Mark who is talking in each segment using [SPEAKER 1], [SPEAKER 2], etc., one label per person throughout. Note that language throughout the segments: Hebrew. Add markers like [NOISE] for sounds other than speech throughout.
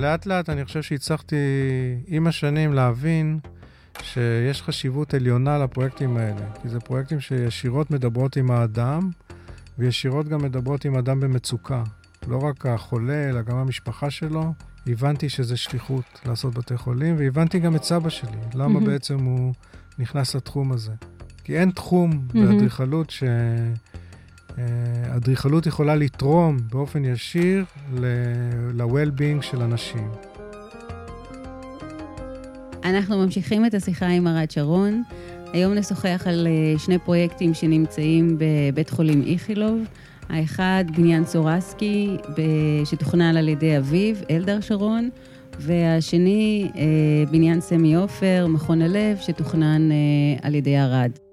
[SPEAKER 1] לאט לאט אני חושב שהצלחתי עם השנים להבין שיש חשיבות עליונה לפרויקטים האלה, כי זה פרויקטים שישירות מדברות עם האדם, וישירות גם מדברות עם אדם במצוקה. לא רק החולה, אלא גם המשפחה שלו. הבנתי שזה שליחות לעשות בתי חולים, והבנתי גם את סבא שלי, למה mm-hmm. בעצם הוא נכנס לתחום הזה. כי אין תחום mm-hmm. באדריכלות ש... אדריכלות יכולה לתרום באופן ישיר ל-well-being של אנשים.
[SPEAKER 2] אנחנו ממשיכים את השיחה עם ארד שרון. היום נשוחח על אה, שני פרויקטים שנמצאים בבית חולים איכילוב. האחד, בניין סורסקי, שתוכנן על ידי אביו, אלדר שרון, והשני, אה, בניין סמי עופר, מכון הלב, שתוכנן אה, על ידי ארד.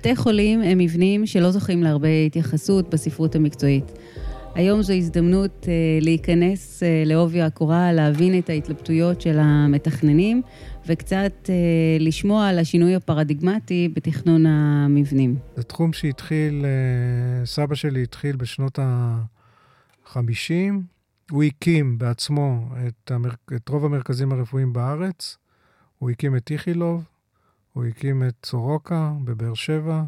[SPEAKER 2] בתי חולים הם מבנים שלא זוכים להרבה התייחסות בספרות המקצועית. היום זו הזדמנות אה, להיכנס אה, לעובי הקורה, להבין את ההתלבטויות של המתכננים וקצת אה, לשמוע על השינוי הפרדיגמטי בתכנון המבנים.
[SPEAKER 1] זה תחום שהתחיל, אה, סבא שלי התחיל בשנות ה-50. הוא הקים בעצמו את, המר... את רוב המרכזים הרפואיים בארץ. הוא הקים את איכילוב, הוא הקים את סורוקה בבאר שבע,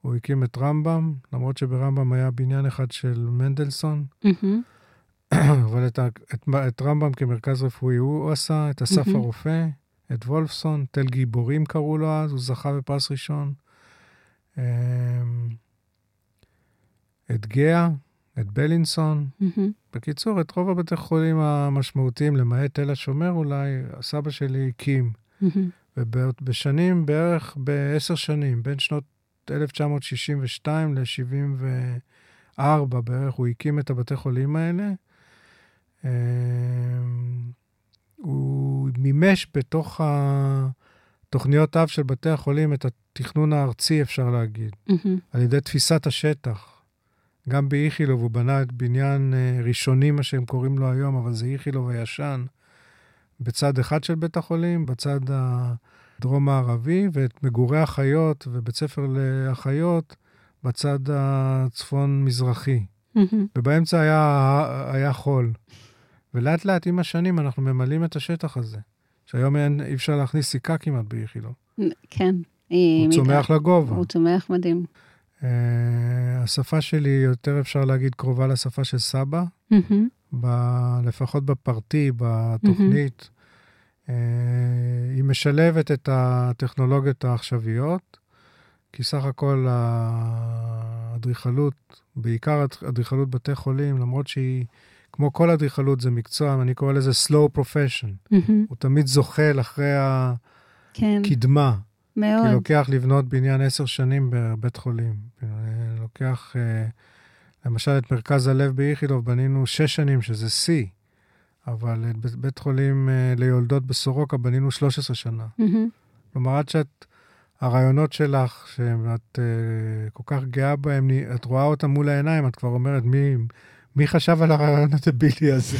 [SPEAKER 1] הוא הקים את רמב"ם, למרות שברמב"ם היה בניין אחד של מנדלסון. [CLEARS THROAT] אבל את, את, את רמב"ם כמרכז רפואי הוא עשה, את אסף. הרופא, את וולפסון, תל גיבורים קראו לו אז, הוא זכה בפרס ראשון. אמ, את גאה, את בלינסון. בקיצור, את רוב הבתי חולים המשמעותיים, למעט תל השומר אולי, הסבא שלי הקים. ובשנים, בערך בעשר שנים, בין שנות 1962 ל-74 בערך, הוא הקים את הבתי חולים האלה. אמ, הוא מימש בתוך התוכניות אב של בתי החולים את התכנון הארצי, אפשר להגיד, mm-hmm. על ידי תפיסת השטח. גם באיכילוב הוא בנה את בניין אה, ראשוני, מה שהם קוראים לו היום, אבל זה איכילוב הישן, בצד אחד של בית החולים, בצד הדרום-מערבי, ואת מגורי החיות ובית ספר לאחיות בצד הצפון-מזרחי. ובאמצע היה, היה חול. ולאט לאט עם השנים אנחנו ממלאים את השטח הזה, שהיום אין, אי אפשר להכניס סיכה כמעט באיכילוב.
[SPEAKER 2] כן.
[SPEAKER 1] הוא צומח לגובה.
[SPEAKER 2] הוא צומח מדהים. Uh,
[SPEAKER 1] השפה שלי, יותר אפשר להגיד, קרובה לשפה של סבא, mm-hmm. ב, לפחות בפרטי, בתוכנית. Mm-hmm. אה, היא משלבת את הטכנולוגיות העכשוויות, כי סך הכל האדריכלות, בעיקר אדריכלות בתי חולים, למרות שהיא, כמו כל אדריכלות, זה מקצוע, אני קורא לזה slow profession. Mm-hmm. הוא תמיד זוחל אחרי הקדמה. כן. מאוד. כי לוקח לבנות בניין עשר שנים בבית חולים. לוקח, אה, למשל, את מרכז הלב באיכילוב בנינו שש שנים, שזה שיא. אבל את בית חולים אה, ליולדות בסורוקה בנינו 13 שנה. Mm-hmm. כלומר, עד שאת, הרעיונות שלך, שאת uh, כל כך גאה בהם, את רואה אותם מול העיניים, את כבר אומרת, מי, מי חשב על הרעיון הדבילי הזה?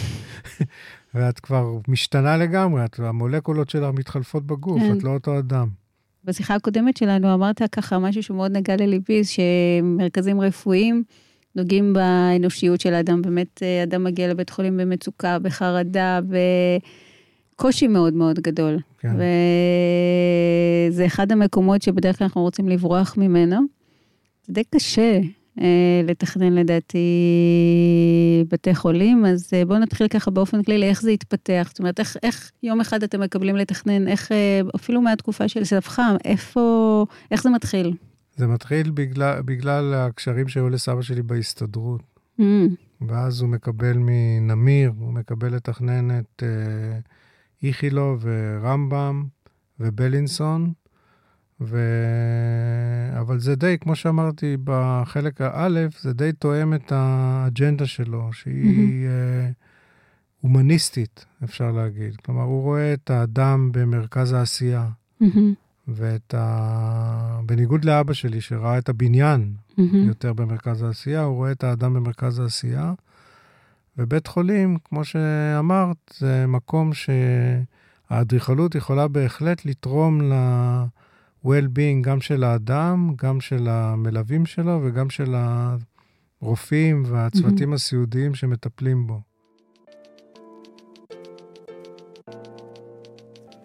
[SPEAKER 1] [LAUGHS] ואת כבר משתנה לגמרי, את, המולקולות שלך מתחלפות בגוף, כן. את לא אותו אדם.
[SPEAKER 2] בשיחה הקודמת שלנו אמרת ככה משהו שמאוד נגע לליבי, שמרכזים רפואיים, נוגעים באנושיות של האדם. באמת, אה, אדם מגיע לבית חולים במצוקה, בחרדה, בקושי מאוד מאוד גדול. כן. וזה אחד המקומות שבדרך כלל אנחנו רוצים לברוח ממנו. זה די קשה לתכנן לדעתי בתי חולים, אז אה, בואו נתחיל ככה באופן כללי, איך זה התפתח? זאת אומרת, איך, איך יום אחד אתם מקבלים לתכנן, איך, אפילו מהתקופה של סבך, איפה, איך זה מתחיל?
[SPEAKER 1] זה מתחיל בגלל, בגלל הקשרים שהיו לסבא שלי בהסתדרות. Mm. ואז הוא מקבל מנמיר, הוא מקבל לתכנן את אה, איכילו ורמב"ם ובלינסון, ו... אבל זה די, כמו שאמרתי בחלק האלף, זה די תואם את האג'נדה שלו, שהיא mm-hmm. אה, הומניסטית, אפשר להגיד. כלומר, הוא רואה את האדם במרכז העשייה. Mm-hmm. ואת ה... בניגוד לאבא שלי, שראה את הבניין mm-hmm. יותר במרכז העשייה, הוא רואה את האדם במרכז העשייה. ובית חולים, כמו שאמרת, זה מקום שהאדריכלות יכולה בהחלט לתרום ל-well-being גם של האדם, גם של המלווים שלו וגם של הרופאים והצוותים mm-hmm. הסיעודיים שמטפלים בו.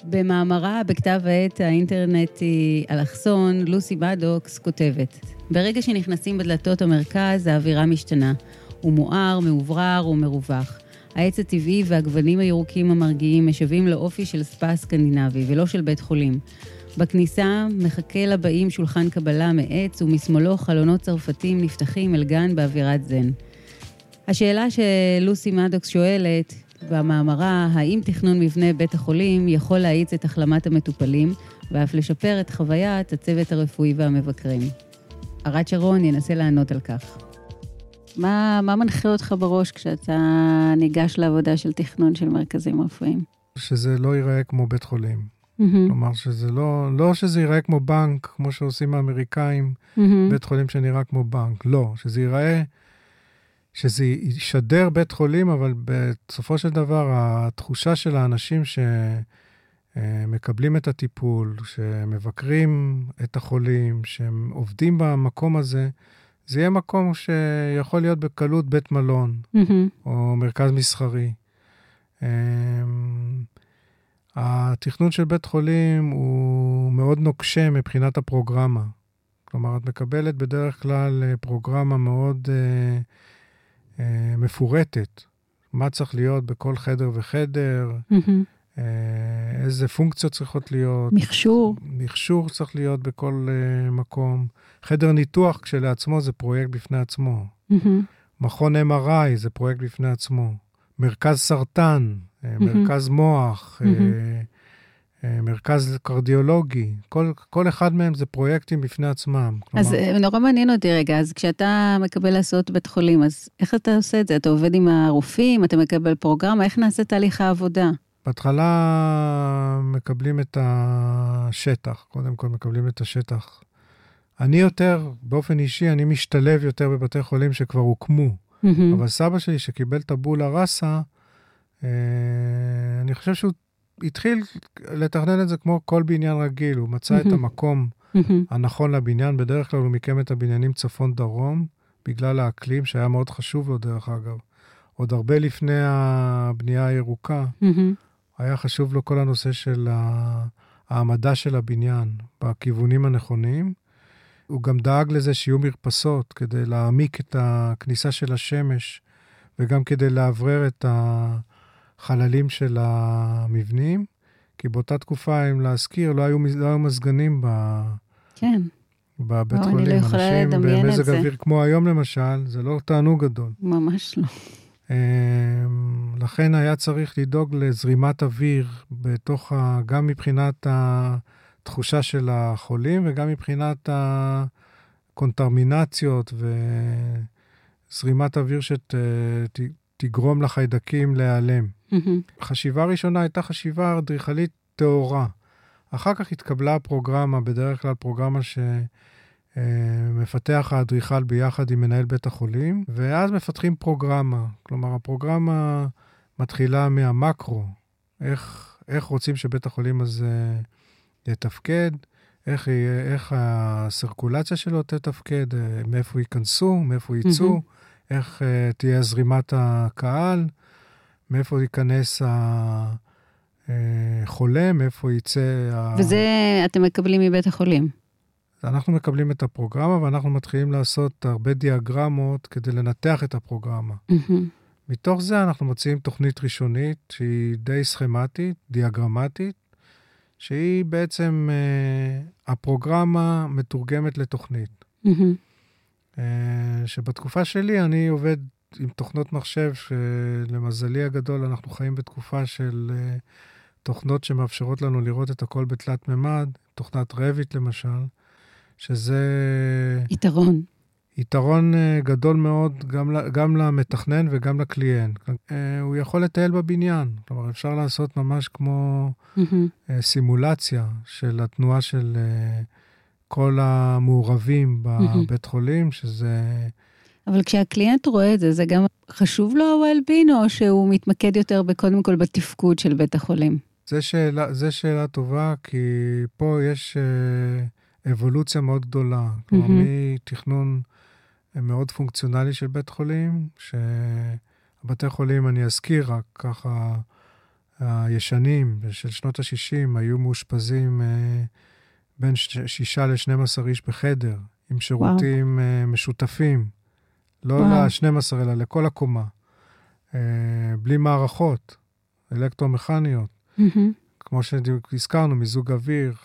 [SPEAKER 2] במאמרה בכתב העת האינטרנטי אלכסון, לוסי מדוקס כותבת: ברגע שנכנסים בדלתות המרכז, האווירה משתנה. הוא מואר, מאוברר ומרווח. העץ הטבעי והגוונים הירוקים המרגיעים משווים לאופי של ספא סקנדינבי ולא של בית חולים. בכניסה מחכה לבאים שולחן קבלה מעץ ומשמאלו חלונות צרפתים נפתחים אל גן באווירת זן. השאלה שלוסי מדוקס שואלת במאמרה, האם תכנון מבנה בית החולים יכול להאיץ את החלמת המטופלים ואף לשפר את חוויית הצוות הרפואי והמבקרים? ארד שרון ינסה לענות על כך. מה, מה מנחה אותך בראש כשאתה ניגש לעבודה של תכנון של מרכזים רפואיים?
[SPEAKER 1] שזה לא ייראה כמו בית חולים. Mm-hmm. כלומר, שזה לא, לא שזה ייראה כמו בנק, כמו שעושים האמריקאים, mm-hmm. בית חולים שנראה כמו בנק. לא, שזה ייראה, שזה ישדר בית חולים, אבל בסופו של דבר, התחושה של האנשים שמקבלים את הטיפול, שמבקרים את החולים, שהם עובדים במקום הזה, זה יהיה מקום שיכול להיות בקלות בית מלון, mm-hmm. או מרכז מסחרי. אמ, התכנון של בית חולים הוא מאוד נוקשה מבחינת הפרוגרמה. כלומר, את מקבלת בדרך כלל אה, פרוגרמה מאוד אה, אה, מפורטת. מה צריך להיות בכל חדר וחדר, mm-hmm. אה, איזה פונקציות צריכות להיות.
[SPEAKER 2] מכשור.
[SPEAKER 1] מכשור צריך להיות בכל uh, מקום. חדר ניתוח כשלעצמו זה פרויקט בפני עצמו. Mm-hmm. מכון MRI זה פרויקט בפני עצמו. מרכז סרטן, mm-hmm. מרכז מוח, mm-hmm. מרכז קרדיולוגי, כל, כל אחד מהם זה פרויקטים בפני עצמם.
[SPEAKER 2] אז כלומר... נורא מעניין אותי רגע, אז כשאתה מקבל לעשות בית חולים, אז איך אתה עושה את זה? אתה עובד עם הרופאים, אתה מקבל פרוגרמה, איך נעשה תהליך העבודה?
[SPEAKER 1] בהתחלה מקבלים את השטח, קודם כל מקבלים את השטח. אני יותר, באופן אישי, אני משתלב יותר בבתי חולים שכבר הוקמו. Mm-hmm. אבל סבא שלי, שקיבל את הבולה ראסה, אה, אני חושב שהוא התחיל לתכנן את זה כמו כל בניין רגיל. הוא מצא mm-hmm. את המקום mm-hmm. הנכון לבניין. בדרך כלל הוא מיקם את הבניינים צפון-דרום, בגלל האקלים, שהיה מאוד חשוב לו, דרך אגב. עוד הרבה לפני הבנייה הירוקה. Mm-hmm. היה חשוב לו כל הנושא של העמדה של הבניין בכיוונים הנכונים. הוא גם דאג לזה שיהיו מרפסות כדי להעמיק את הכניסה של השמש וגם כדי לאוורר את החללים של המבנים, כי באותה תקופה, אם להזכיר, לא היו, לא היו מזגנים ב...
[SPEAKER 2] כן.
[SPEAKER 1] בבית לא, חולים. אני לא יכולה לדמיין את זה. אנשים במזג אוויר כמו היום למשל, זה לא תענוג גדול.
[SPEAKER 2] ממש לא.
[SPEAKER 1] אמ, לכן היה צריך לדאוג לזרימת אוויר בתוך ה... גם מבחינת התחושה של החולים וגם מבחינת הקונטרמינציות וזרימת אוויר שתגרום שת, לחיידקים להיעלם. Mm-hmm. חשיבה ראשונה הייתה חשיבה אדריכלית טהורה. אחר כך התקבלה פרוגרמה, בדרך כלל פרוגרמה ש... אה, האדריכל ביחד עם מנהל בית החולים, ואז מפתחים פרוגרמה. כלומר, הפרוגרמה מתחילה מהמקרו, איך, איך רוצים שבית החולים הזה יתפקד, איך, איך הסרקולציה שלו תתפקד, אה, מאיפה ייכנסו, מאיפה יצאו, mm-hmm. איך uh, תהיה זרימת הקהל, מאיפה ייכנס החולה, מאיפה יצא...
[SPEAKER 2] וזה אתם מקבלים מבית החולים.
[SPEAKER 1] אנחנו מקבלים את הפרוגרמה ואנחנו מתחילים לעשות הרבה דיאגרמות כדי לנתח את הפרוגרמה. Mm-hmm. מתוך זה אנחנו מציעים תוכנית ראשונית שהיא די סכמטית, דיאגרמטית, שהיא בעצם, אה, הפרוגרמה מתורגמת לתוכנית. Mm-hmm. שבתקופה שלי אני עובד עם תוכנות מחשב, שלמזלי הגדול אנחנו חיים בתקופה של אה, תוכנות שמאפשרות לנו לראות את הכל בתלת מימד, תוכנת רביט למשל. שזה...
[SPEAKER 2] יתרון.
[SPEAKER 1] יתרון אה, גדול מאוד גם, גם למתכנן וגם לקליינט. אה, הוא יכול לטייל בבניין, כלומר, אפשר לעשות ממש כמו mm-hmm. סימולציה של התנועה של כל המעורבים בבית mm-hmm. חולים, שזה...
[SPEAKER 2] אבל כשהקליינט רואה את זה, זה גם חשוב לו ה-well-being, או שהוא מתמקד יותר קודם כל בתפקוד של בית החולים?
[SPEAKER 1] זו שאלה, שאלה טובה, כי פה יש אבולוציה מאוד גדולה. כלומר, mm-hmm. מתכנון מאוד פונקציונלי של בית חולים, שהבתי חולים, אני אזכיר רק ככה, הישנים של שנות ה-60 היו מאושפזים אה, בין שישה ל-12 איש בחדר, עם שירותים וואו. אה, משותפים. לא ל-12, אלא לכל הקומה. אה, בלי מערכות אלקטרומכניות. Mm-hmm. כמו שהזכרנו, מיזוג אוויר,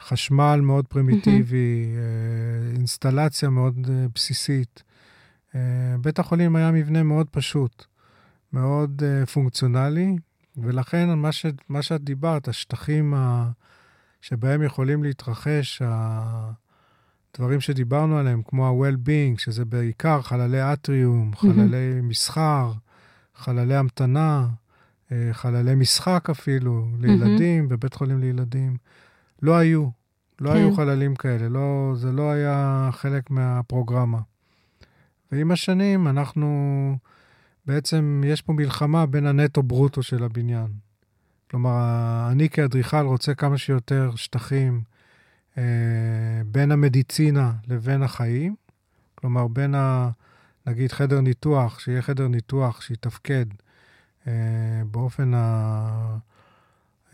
[SPEAKER 1] חשמל מאוד פרימיטיבי, mm-hmm. אינסטלציה מאוד אה, בסיסית. אה, בית החולים היה מבנה מאוד פשוט, מאוד פונקציונלי, ולכן מה, ש, מה שאת דיברת, השטחים ה, שבהם יכולים להתרחש הדברים שדיברנו עליהם, כמו ה-well-being, שזה בעיקר חללי אטריום. חללי מסחר, חללי המתנה, חללי משחק אפילו, לילדים. בבית חולים לילדים. לא היו. לא כן. היו חללים כאלה, לא, זה לא היה חלק מהפרוגרמה. ועם השנים אנחנו, בעצם יש פה מלחמה בין הנטו-ברוטו של הבניין. כלומר, אני כאדריכל רוצה כמה שיותר שטחים אה, בין המדיצינה לבין החיים. כלומר, בין ה... נגיד חדר ניתוח, שיהיה חדר ניתוח שיתפקד אה, באופן ה...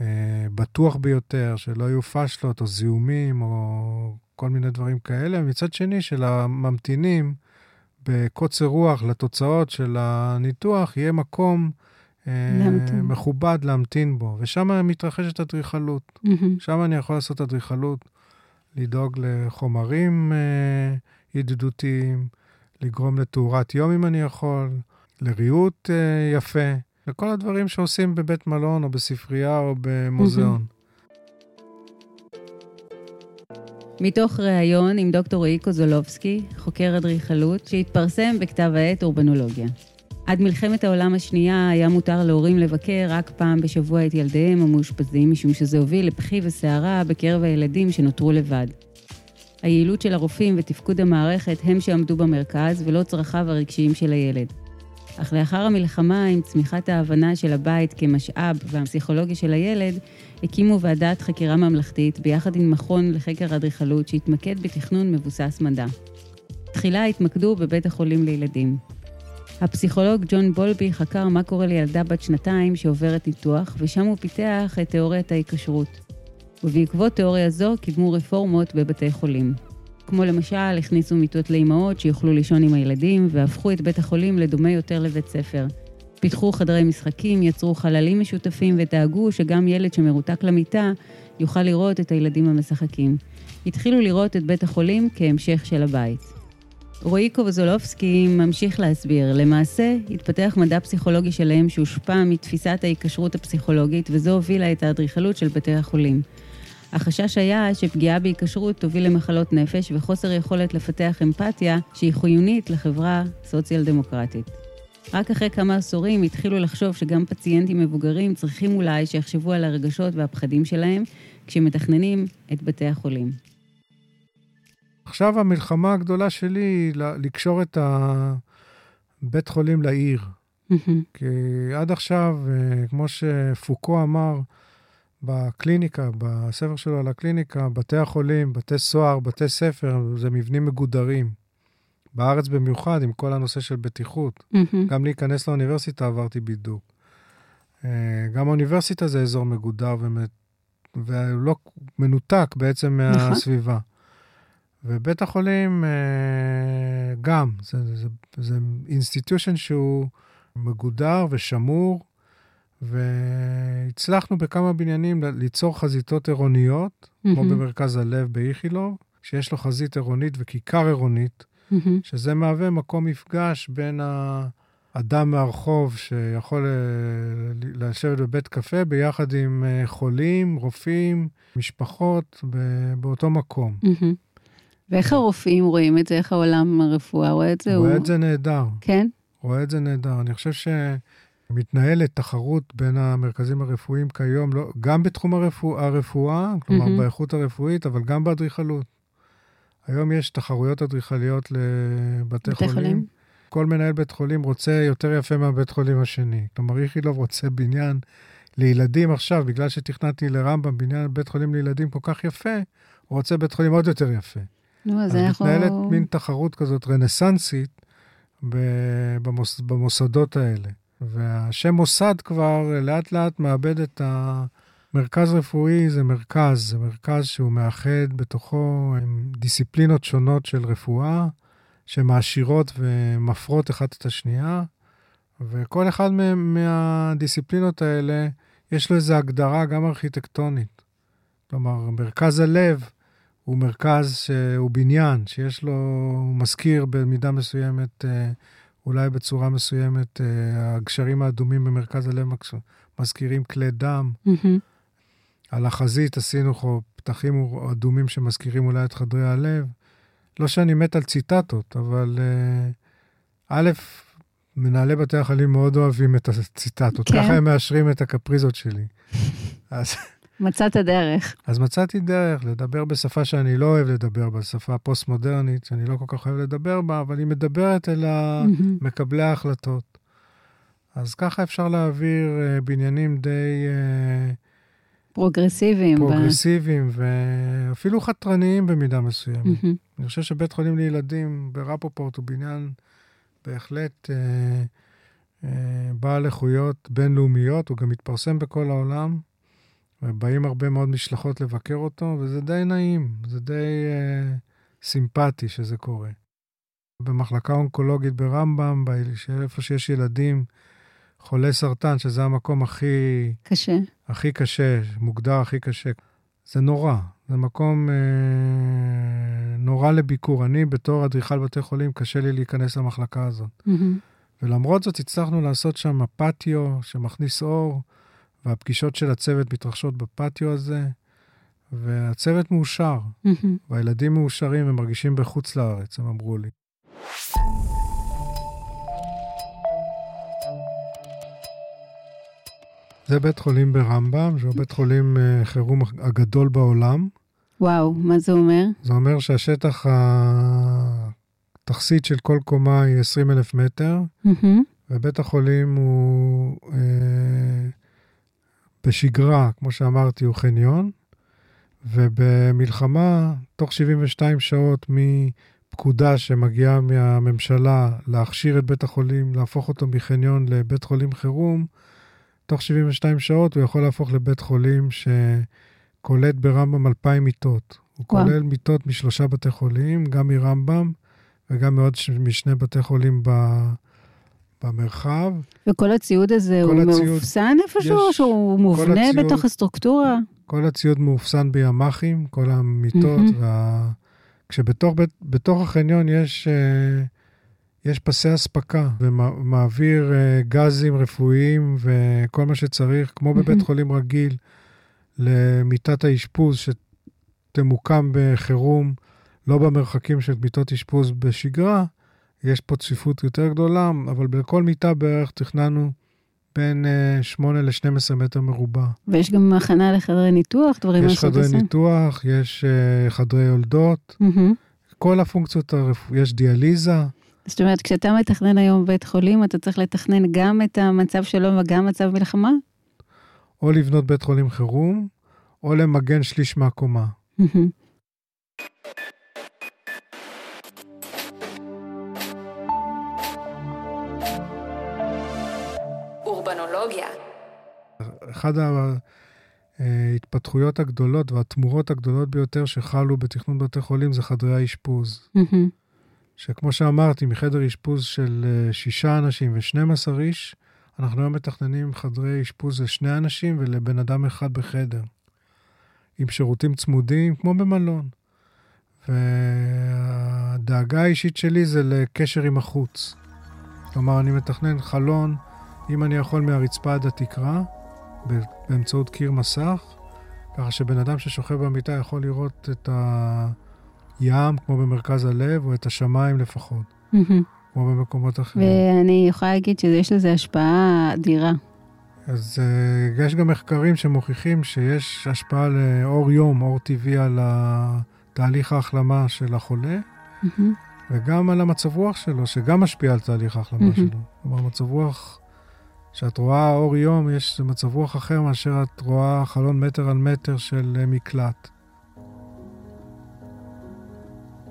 [SPEAKER 1] אה, בטוח ביותר, שלא יהיו פשלות או זיהומים או כל מיני דברים כאלה. מצד שני, של הממתינים בקוצר רוח לתוצאות של הניתוח, יהיה מקום אה, להמתין. מכובד להמתין בו. ושם מתרחשת אדריכלות. Mm-hmm. שם אני יכול לעשות אדריכלות, לדאוג לחומרים אה, ידידותיים, לגרום לתאורת יום אם אני יכול, לריהוט יפה. לכל הדברים שעושים בבית מלון או בספרייה או במוזיאון.
[SPEAKER 2] מתוך ראיון עם דוקטור רועי קוזולובסקי, חוקר אדריכלות, שהתפרסם בכתב העת אורבנולוגיה. עד מלחמת העולם השנייה היה מותר להורים לבקר רק פעם בשבוע את ילדיהם המאושפזים, משום שזה הוביל לבכי וסערה בקרב הילדים שנותרו לבד. היעילות של הרופאים ותפקוד המערכת הם שעמדו במרכז, ולא צרכיו הרגשיים של הילד. אך לאחר המלחמה, עם צמיחת ההבנה של הבית כמשאב והפסיכולוגיה של הילד, הקימו ועדת חקירה ממלכתית ביחד עם מכון לחקר האדריכלות שהתמקד בתכנון מבוסס מדע. תחילה התמקדו בבית החולים לילדים. הפסיכולוג ג'ון בולבי חקר מה קורה לילדה בת שנתיים שעוברת ניתוח, ושם הוא פיתח את תיאוריית ההיקשרות. ובעקבות תיאוריה זו קידמו רפורמות בבתי חולים. כמו למשל, הכניסו מיטות לאימהות שיוכלו לישון עם הילדים, והפכו את בית החולים לדומה יותר לבית ספר. פיתחו חדרי משחקים, יצרו חללים משותפים ודאגו שגם ילד שמרותק למיטה יוכל לראות את הילדים המשחקים. התחילו לראות את בית החולים כהמשך של הבית. רועי קובזולובסקי ממשיך להסביר, למעשה התפתח מדע פסיכולוגי שלם שהושפע מתפיסת ההיקשרות הפסיכולוגית וזו הובילה את האדריכלות של בתי החולים. החשש היה שפגיעה בהיקשרות תוביל למחלות נפש וחוסר יכולת לפתח אמפתיה שהיא חיונית לחברה סוציאל-דמוקרטית. רק אחרי כמה עשורים התחילו לחשוב שגם פציינטים מבוגרים צריכים אולי שיחשבו על הרגשות והפחדים שלהם כשמתכננים את בתי החולים.
[SPEAKER 1] עכשיו המלחמה הגדולה שלי היא לקשור את הבית חולים לעיר. כי עד עכשיו, אה, כמו שפוקו אמר, בקליניקה, בספר שלו על הקליניקה, בתי החולים, בתי סוהר, בתי ספר, זה מבנים מגודרים. בארץ במיוחד, עם כל הנושא של בטיחות. אמ-המ. גם להיכנס לאוניברסיטה עברתי בידוק. אה, גם האוניברסיטה זה אזור מגודר ומת... ולא מנותק בעצם נכון. מהסביבה. ובית החולים אה, גם, זה, זה, זה institution שהוא מגודר ושמור, והצלחנו בכמה בניינים ליצור חזיתות עירוניות, אמ-המ. כמו במרכז הלב באיכילוב, שיש לו חזית עירונית וכיכר עירונית, mm-hmm. שזה מהווה מקום מפגש בין האדם מהרחוב שיכול אה, לשבת בבית קפה ביחד עם אה, חולים, רופאים, משפחות, באותו מקום.
[SPEAKER 2] Mm-hmm. ואיך הרופאים רואים את זה? איך העולם הרפואה רואה את זה?
[SPEAKER 1] רואה הוא... את זה נהדר.
[SPEAKER 2] כן?
[SPEAKER 1] רואה את זה נהדר. אני חושב שמתנהלת תחרות בין המרכזים הרפואיים כיום, לא, גם בתחום הרפוא, הרפואה, כלומר mm-hmm. באיכות הרפואית, אבל גם באדריכלות. היום יש תחרויות אדריכליות לבתי חולים. חולים. כל מנהל בית חולים רוצה יותר יפה מהבית חולים השני. כלומר, איכילוב רוצה בניין לילדים עכשיו, בגלל שתכננתי לרמב"ם בניין בית חולים לילדים כל כך יפה, הוא רוצה בית חולים עוד יותר יפה.
[SPEAKER 2] נו, אז
[SPEAKER 1] אנחנו... אז מתנהלת מין תחרות כזאת רנסנסית במוס, במוסדות האלה. והשם מוסד כבר לאט לאט מאבד את ה... מרכז רפואי זה מרכז, זה מרכז שהוא מאחד בתוכו דיסציפלינות שונות של רפואה, שמעשירות ומפרות אחת את השנייה, וכל אחד מהדיסציפלינות האלה, יש לו איזו הגדרה גם ארכיטקטונית. כלומר, מרכז הלב הוא מרכז שהוא בניין, שיש לו, הוא מזכיר במידה מסוימת, אה, אולי בצורה מסוימת, אה, הגשרים האדומים במרכז הלב מזכירים כלי דם. Mm-hmm. על החזית עשינו פתחים אדומים שמזכירים אולי את חדרי הלב. לא שאני מת על ציטטות, אבל אה, א', מנהלי בתי החולים מאוד אוהבים את הציטטות, כן. ככה הם מאשרים את הקפריזות שלי.
[SPEAKER 2] אז... מצאת דרך.
[SPEAKER 1] אז מצאתי דרך לדבר בשפה שאני לא אוהב לדבר בה, שפה פוסט-מודרנית, שאני לא כל כך אוהב לדבר בה, אבל היא מדברת אל מקבלי ההחלטות. אז ככה אפשר להעביר אה, בניינים די... אה,
[SPEAKER 2] פרוגרסיביים.
[SPEAKER 1] פרוגרסיביים, ו... ואפילו חתרניים במידה מסוימת. אמ-המ. אני חושב שבית חולים לילדים ברפופורט הוא בניין בהחלט אה, אה, בעל איכויות בינלאומיות, הוא גם מתפרסם בכל העולם, ובאים הרבה מאוד משלחות לבקר אותו, וזה די נעים, זה די אה, סימפטי שזה קורה. במחלקה אונקולוגית ברמב"ם, איפה שיש ילדים חולי סרטן, שזה המקום הכי...
[SPEAKER 2] קשה.
[SPEAKER 1] הכי קשה, מוגדר הכי קשה. זה נורא, זה מקום אה, נורא לביקור. אני, בתור אדריכל בתי חולים, קשה לי להיכנס למחלקה הזאת. Mm-hmm. ולמרות זאת, הצלחנו לעשות שם פטיו שמכניס אור, והפגישות של הצוות מתרחשות בפטיו הזה, והצוות מאושר, mm-hmm. והילדים מאושרים ומרגישים בחוץ לארץ, הם אמרו לי. זה בית חולים ברמב"ם, שהוא בית חולים uh, חירום הגדול בעולם.
[SPEAKER 2] וואו, מה זה אומר?
[SPEAKER 1] זה אומר שהשטח התכסית של כל קומה היא 20 אלף מטר, mm-hmm. ובית החולים הוא uh, בשגרה, כמו שאמרתי, הוא חניון, ובמלחמה, תוך 72 שעות מפקודה שמגיעה מהממשלה להכשיר את בית החולים, להפוך אותו מחניון לבית חולים חירום, תוך 72 שעות הוא יכול להפוך לבית חולים שקולט ברמב"ם 2,000 מיטות. הוא וואו. כולל מיטות משלושה בתי חולים, גם מרמב"ם וגם מעוד משני בתי חולים ב... במרחב.
[SPEAKER 2] וכל הציוד הזה הוא הציוד, מאופסן איפשהו, או שהוא מובנה הציוד, בתוך הסטרוקטורה?
[SPEAKER 1] כל הציוד מאופסן בימ"חים, כל המיטות, mm-hmm. וה... כשבתוך החניון יש... Uh, יש פסי אספקה ומעביר אה, גזים רפואיים וכל מה שצריך, כמו בבית חולים רגיל, למיטת האשפוז שתמוקם בחירום, לא במרחקים של מיטות אשפוז בשגרה. יש פה צפיפות יותר גדולה, אבל בכל מיטה בערך תכננו בין 8 אה, ל-12 מטר מרובע.
[SPEAKER 2] ויש גם הכנה לחדרי ניתוח, דברים
[SPEAKER 1] מהסוג הזה? יש חדרי ניתוח, יש uh, חדרי יולדות, mm-hmm. כל הפונקציות הרפואיות, יש דיאליזה.
[SPEAKER 2] זאת אומרת, כשאתה מתכנן היום בית חולים, אתה צריך לתכנן גם את המצב שלו וגם מצב מלחמה?
[SPEAKER 1] או לבנות בית חולים חירום, או למגן שליש מהקומה. אורבנולוגיה. אחד ההתפתחויות הגדולות והתמורות הגדולות ביותר שחלו בתכנון בתי חולים זה חדרי האשפוז. Mm-hmm. שכמו שאמרתי, מחדר אשפוז של אה, שישה אנשים ו-12 איש, אנחנו היום מתכננים חדרי אשפוז לשני אנשים ולבן אדם אחד בחדר, עם שירותים צמודים, כמו במלון. והדאגה האישית שלי זה לקשר עם החוץ. כלומר, אני מתכנן חלון, אם אני יכול, מהרצפה עד התקרה, באמצעות קיר מסך, ככה שבן אדם ששוכב במיטה יכול לראות את ה... ים, כמו במרכז הלב, או את השמיים לפחות, mm-hmm. כמו במקומות אחרים.
[SPEAKER 2] ואני יכולה להגיד שיש לזה השפעה אדירה.
[SPEAKER 1] אז uh, יש גם מחקרים שמוכיחים שיש השפעה לאור יום, אור טבעי, על תהליך ההחלמה של החולה, mm-hmm. וגם על המצב רוח שלו, שגם משפיע על תהליך ההחלמה mm-hmm. שלו. כלומר, מצב רוח, כשאת רואה אור יום, יש מצב רוח אחר מאשר את רואה חלון מטר על מטר של אה, מקלט.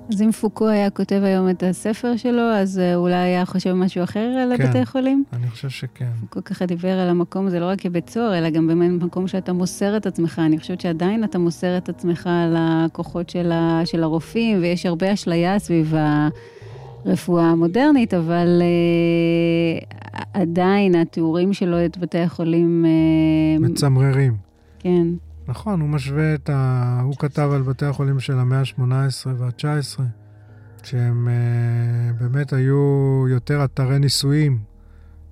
[SPEAKER 2] אז אם פוקו היה כותב היום את הספר שלו, אז אה, אולי היה חושב משהו אחר על כן, הבתי חולים?
[SPEAKER 1] אני חושב שכן.
[SPEAKER 2] פוקו ככה דיבר על המקום הזה לא רק כבית סוהר, אלא גם באמת מקום שאתה מוסר את עצמך. אני חושבת שעדיין אתה מוסר את עצמך על הכוחות של, ה, של הרופאים, ויש הרבה אשליה סביב הרפואה המודרנית, אבל uh, עדיין התיאורים שלו את בתי החולים...
[SPEAKER 1] Uh, מצמררים.
[SPEAKER 2] כן.
[SPEAKER 1] נכון, הוא משווה את ה... הוא כתב על בתי החולים של המאה ה-18 וה-19, שהם uh, באמת היו יותר אתרי ניסויים,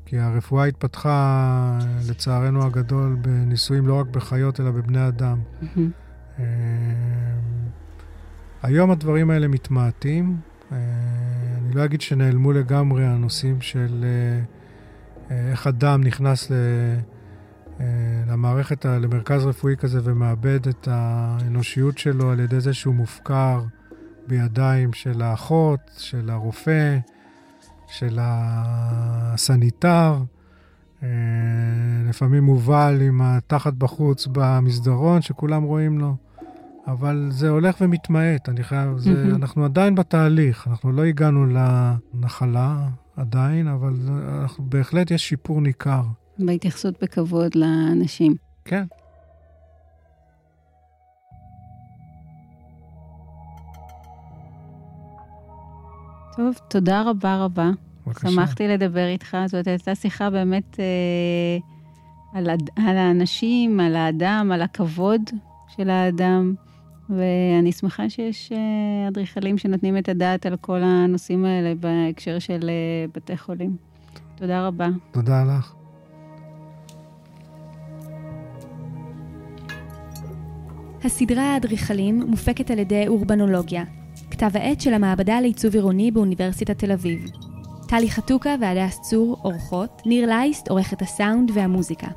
[SPEAKER 1] כי הרפואה התפתחה, לצערנו הגדול, בניסויים לא רק בחיות, אלא בבני אדם. Mm-hmm. היום הדברים האלה מתמעטים. Uh, אני לא אגיד שנעלמו לגמרי הנושאים של uh, איך אדם נכנס ל... אה, למערכת, למרכז רפואי כזה ומאבד את האנושיות שלו על ידי זה שהוא מופקר בידיים של האחות, של הרופא, של הסניטר. אה, לפעמים מובל עם התחת בחוץ במסדרון, שכולם רואים לו. אבל זה הולך ומתמעט, אני חייב, זה, mm-hmm. אנחנו עדיין בתהליך, אנחנו לא הגענו לנחלה עדיין, אבל אנחנו, בהחלט יש שיפור ניכר.
[SPEAKER 2] בהתייחסות בכבוד לאנשים.
[SPEAKER 1] כן.
[SPEAKER 2] טוב, תודה רבה רבה. בבקשה. שמחתי לדבר איתך, זאת הייתה שיחה באמת אה, על, על האנשים, על האדם, על הכבוד של האדם, ואני שמחה שיש אה, אדריכלים שנותנים את הדעת על כל הנושאים האלה בהקשר של אה, בתי חולים. תודה רבה.
[SPEAKER 1] תודה לך.
[SPEAKER 3] הסדרה האדריכלים מופקת על ידי אורבנולוגיה, כתב העת של המעבדה לעיצוב עירוני באוניברסיטת תל אביב. טלי חתוקה והדס צור, אורחות, ניר לייסט, עורכת הסאונד והמוזיקה.